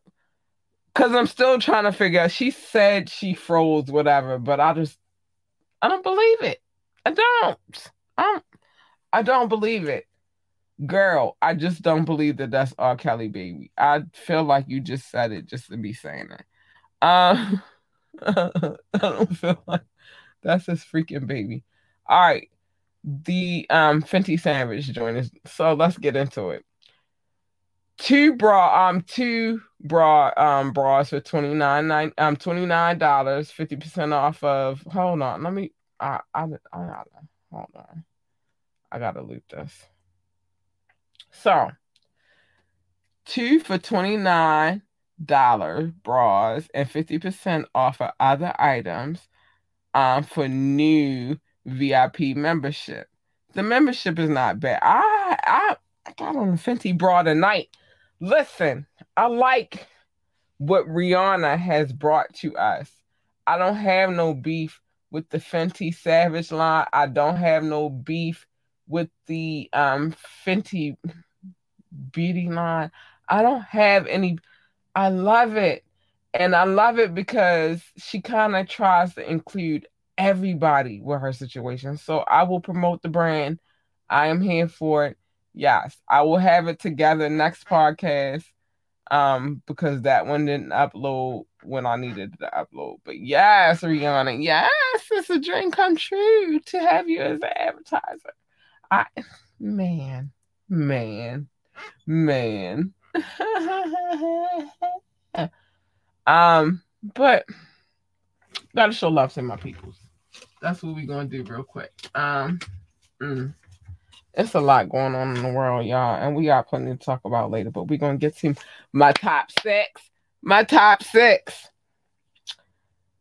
because I'm still trying to figure out. She said she froze, whatever, but I just, I don't believe it. I don't. I don't, I don't believe it. Girl, I just don't believe that that's R. Kelly baby. I feel like you just said it just to be saying it. Um, I don't feel like that's his freaking baby. All right. The um Fenty sandwich joint is so let's get into it. Two bra um two bra um bras for twenty nine nine um twenty nine dollars, fifty percent off of hold on, let me I I I gotta hold on. I gotta loop this. So two for twenty nine dollar bras and 50% off of other items um, for new VIP membership. The membership is not bad. I I, I got on a Fenty bra tonight. Listen, I like what Rihanna has brought to us. I don't have no beef with the Fenty Savage line. I don't have no beef with the um Fenty beauty line. I don't have any I love it. And I love it because she kind of tries to include everybody with her situation. So I will promote the brand. I am here for it. Yes, I will have it together next podcast um because that one didn't upload when I needed to upload. But yes, Rihanna, yes, it's a dream come true to have you as an advertiser. I man, man, man. um, but gotta show love to my peoples. That's what we're gonna do real quick. Um, mm, it's a lot going on in the world, y'all, and we got plenty to talk about later. But we're gonna get to my top six. My top six.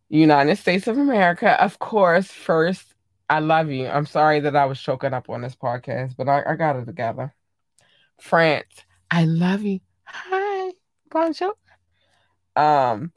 United States of America, of course. First, I love you. I'm sorry that I was choking up on this podcast, but I, I got it together. France, I love you. Hi, bonjour. Um,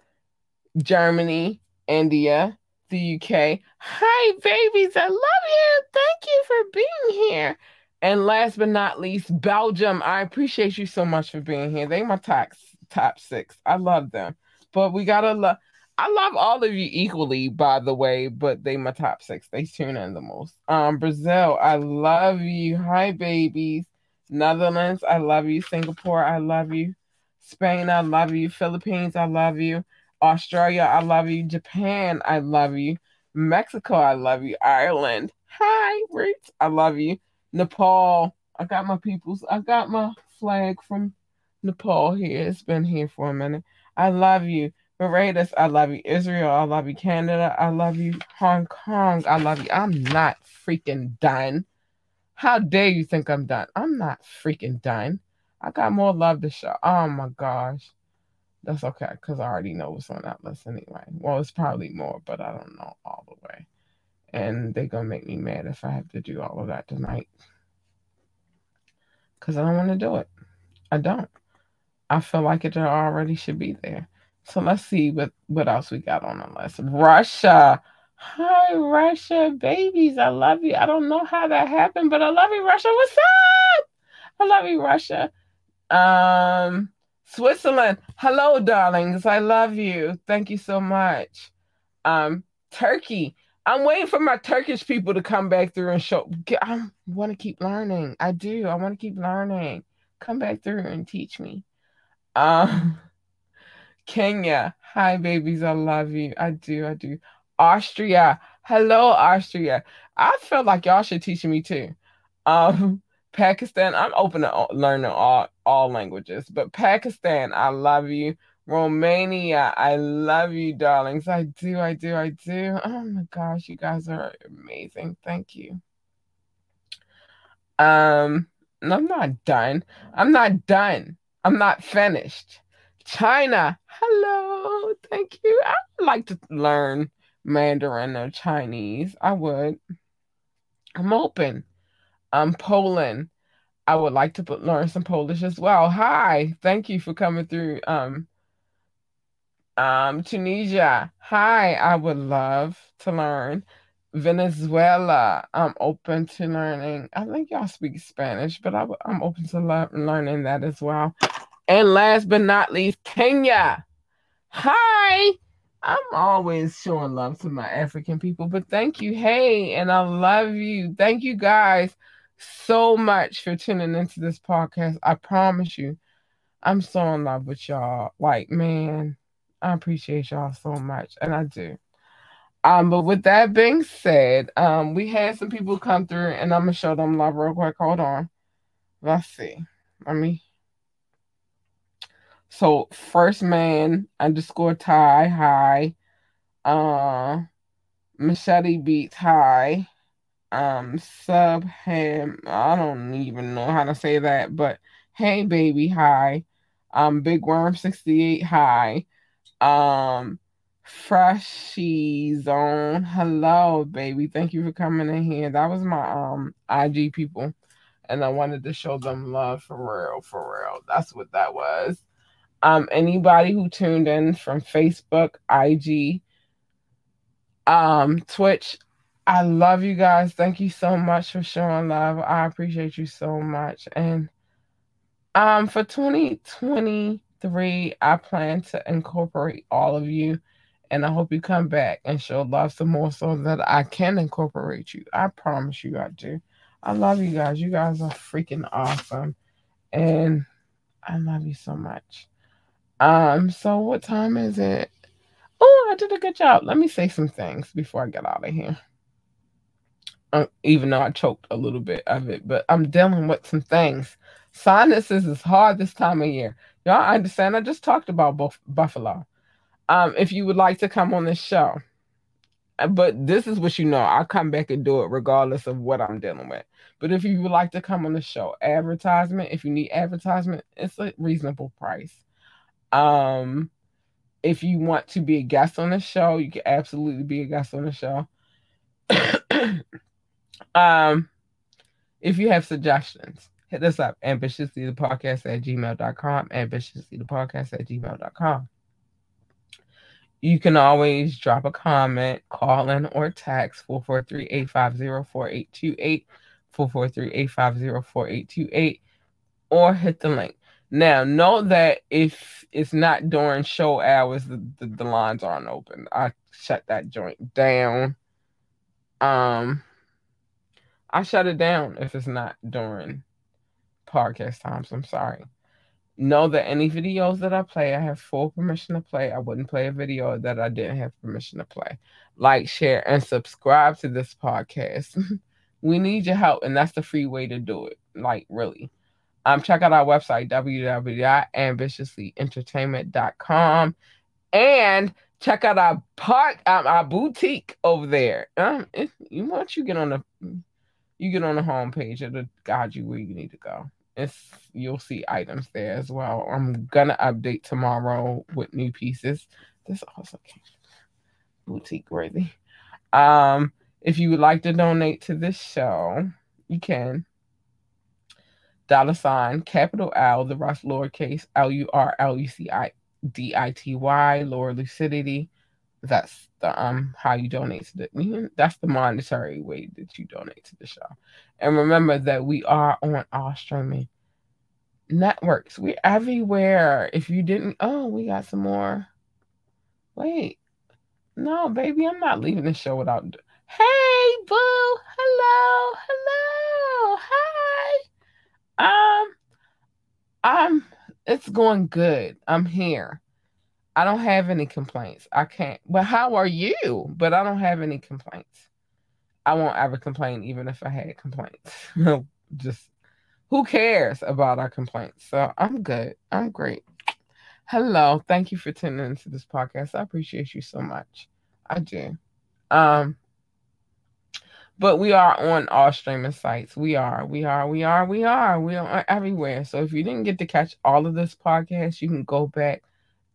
Germany, India, the UK. Hi, babies. I love you. Thank you for being here. And last but not least, Belgium. I appreciate you so much for being here. They my top top six. I love them. But we gotta love. I love all of you equally, by the way, but they my top six. They tune in the most. Um, Brazil, I love you. Hi, babies. Netherlands, I love you. Singapore, I love you. Spain, I love you. Philippines, I love you. Australia, I love you. Japan, I love you. Mexico, I love you. Ireland, hi, Roots, I love you. Nepal, I got my peoples. I got my flag from Nepal here. It's been here for a minute. I love you. Barbados, I love you. Israel, I love you. Canada, I love you. Hong Kong, I love you. I'm not freaking done. How dare you think I'm done? I'm not freaking done. I got more love to show. Oh my gosh. That's okay, because I already know what's on that list anyway. Well, it's probably more, but I don't know all the way. And they're to make me mad if I have to do all of that tonight. Because I don't want to do it. I don't. I feel like it already should be there. So let's see what, what else we got on the list. Russia. Hi, Russia, babies. I love you. I don't know how that happened, but I love you, Russia. What's up? I love you, Russia. Um, Switzerland. Hello, darlings. I love you. Thank you so much. Um, Turkey. I'm waiting for my Turkish people to come back through and show. I want to keep learning. I do. I want to keep learning. Come back through and teach me. Um, Kenya. Hi, babies. I love you. I do. I do. Austria. Hello, Austria. I feel like y'all should teach me too. Um, Pakistan, I'm open to learning all, all languages, but Pakistan, I love you. Romania, I love you, darlings. I do, I do, I do. Oh my gosh, you guys are amazing. Thank you. Um, I'm not done. I'm not done. I'm not finished. China, hello. Thank you. I would like to learn Mandarin or Chinese. I would. I'm open. Um, Poland. I would like to learn some Polish as well. Hi, thank you for coming through. Um, um, Tunisia. Hi, I would love to learn. Venezuela. I'm open to learning. I think y'all speak Spanish, but I, am open to le- learning that as well. And last but not least, Kenya. Hi. I'm always showing love to my African people, but thank you. Hey, and I love you. Thank you guys so much for tuning into this podcast. I promise you, I'm so in love with y'all. Like, man, I appreciate y'all so much, and I do. Um, but with that being said, um, we had some people come through, and I'm gonna show them love real quick. Hold on. Let's see. Let me so first man underscore tie high. Uh machete beats high. Um sub him I don't even know how to say that, but hey baby high. Um Big Worm 68 high. Um Freshy Zone. Hello, baby. Thank you for coming in here. That was my um IG people. And I wanted to show them love for real, for real. That's what that was. Um, anybody who tuned in from Facebook, IG, um, Twitch, I love you guys. Thank you so much for showing love. I appreciate you so much. And um, for 2023, I plan to incorporate all of you. And I hope you come back and show love some more so that I can incorporate you. I promise you I do. I love you guys. You guys are freaking awesome. And I love you so much. Um, so what time is it? Oh, I did a good job. Let me say some things before I get out of here. Um, even though I choked a little bit of it, but I'm dealing with some things. Sinuses is hard this time of year. Y'all understand? I just talked about buff- Buffalo. Um, if you would like to come on this show, uh, but this is what you know. I'll come back and do it regardless of what I'm dealing with. But if you would like to come on the show, advertisement, if you need advertisement, it's a reasonable price. Um, if you want to be a guest on the show, you can absolutely be a guest on the show. um, if you have suggestions, hit us up ambitiously the podcast at gmail.com, ambitiously the podcast at gmail.com. You can always drop a comment, call in, or text 443 850 4828, 443 850 4828, or hit the link. Now, know that if it's not during show hours, the, the, the, lines aren't open. I shut that joint down. Um, I shut it down if it's not during podcast times. I'm sorry. Know that any videos that I play, I have full permission to play. I wouldn't play a video that I didn't have permission to play. Like, share, and subscribe to this podcast. we need your help, and that's the free way to do it. Like, really. Um, check out our website, www.ambitiously.entertainment.com. And check out our park, um, our boutique over there. Um, if you once you get on the you get on the homepage, it'll guide you where you need to go. It's you'll see items there as well. I'm gonna update tomorrow with new pieces. This also boutique worthy. Um, if you would like to donate to this show, you can dollar sign, capital L, the rest lowercase, L U R L U C I D I T Y, lower lucidity. That's the um how you donate to the that's the monetary way that you donate to the show. And remember that we are on all streaming networks. We're everywhere. If you didn't, oh, we got some more. Wait, no, baby, I'm not leaving the show without. Hey, boo, hello, hello, hi. Um, I'm. It's going good. I'm here. I don't have any complaints. I can't. But how are you? But I don't have any complaints. I won't ever complain, even if I had complaints. Just who cares about our complaints? So I'm good. I'm great. Hello. Thank you for tuning into this podcast. I appreciate you so much. I do. Um, but we are on all streaming sites. We are, we are, we are, we are, we are everywhere. So if you didn't get to catch all of this podcast, you can go back,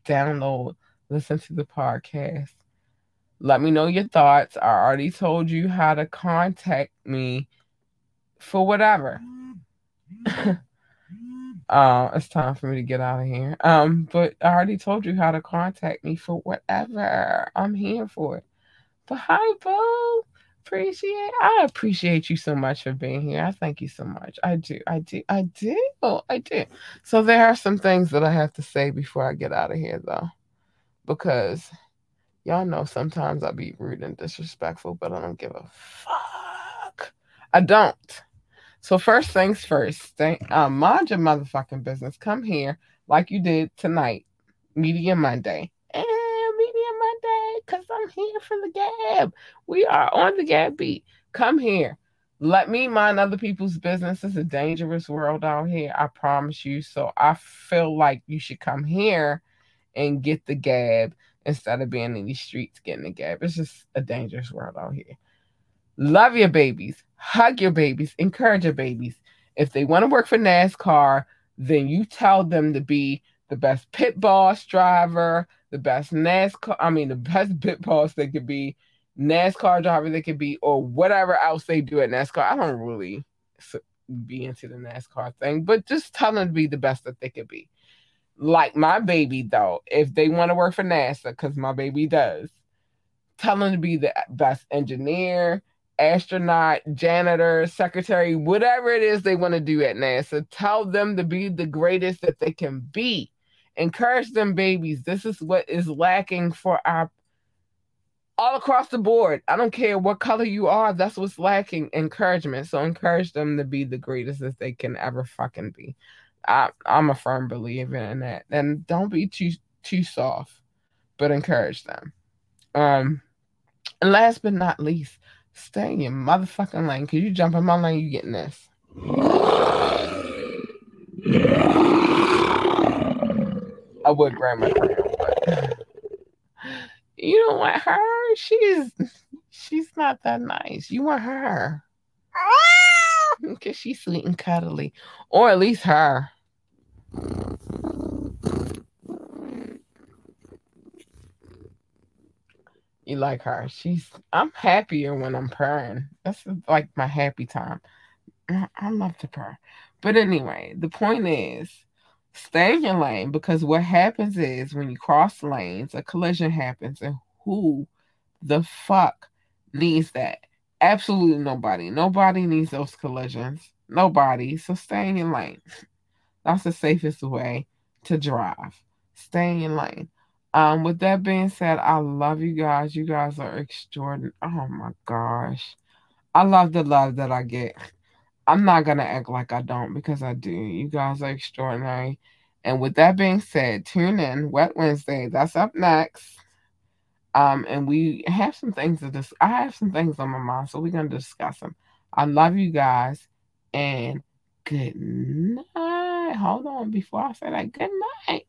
download, listen to the podcast. Let me know your thoughts. I already told you how to contact me for whatever. uh, it's time for me to get out of here. Um, but I already told you how to contact me for whatever. I'm here for it. But hi, boo. Appreciate I appreciate you so much for being here. I thank you so much. I do. I do. I do. I do. So there are some things that I have to say before I get out of here though. Because y'all know sometimes I be rude and disrespectful, but I don't give a fuck. I don't. So first things first, thank, um, mind your motherfucking business. Come here like you did tonight, Media Monday. Because I'm here for the gab. We are on the gab beat. Come here. Let me mind other people's business. It's a dangerous world out here. I promise you. So I feel like you should come here and get the gab instead of being in these streets getting the gab. It's just a dangerous world out here. Love your babies hug your babies, encourage your babies. If they want to work for NASCAR, then you tell them to be the best pit boss driver, the best NASCAR, I mean, the best pit boss they could be, NASCAR driver they could be, or whatever else they do at NASCAR. I don't really be into the NASCAR thing, but just tell them to be the best that they could be. Like my baby, though, if they want to work for NASA, because my baby does, tell them to be the best engineer, astronaut, janitor, secretary, whatever it is they want to do at NASA. Tell them to be the greatest that they can be. Encourage them, babies. This is what is lacking for our all across the board. I don't care what color you are, that's what's lacking encouragement. So encourage them to be the greatest that they can ever fucking be. I, I'm a firm believer in that. And don't be too too soft, but encourage them. Um, and last but not least, Stay in your motherfucking lane. Cause you jump in my lane, you getting this. I would grab my friend, but you don't want her. She's she's not that nice. You want her. Cause she's sweet and cuddly. Or at least her. You like her. She's I'm happier when I'm purring. That's like my happy time. I, love to purr. But anyway, the point is stay in your lane because what happens is when you cross lanes, a collision happens, and who the fuck needs that? Absolutely nobody. Nobody needs those collisions. Nobody. So stay in your lane. That's the safest way to drive. Stay in your lane. Um, with that being said, I love you guys. You guys are extraordinary. Oh my gosh. I love the love that I get. I'm not gonna act like I don't because I do. You guys are extraordinary. And with that being said, tune in Wet Wednesday. That's up next. Um, and we have some things to discuss. I have some things on my mind, so we're gonna discuss them. I love you guys, and good night. Hold on, before I say that, good night.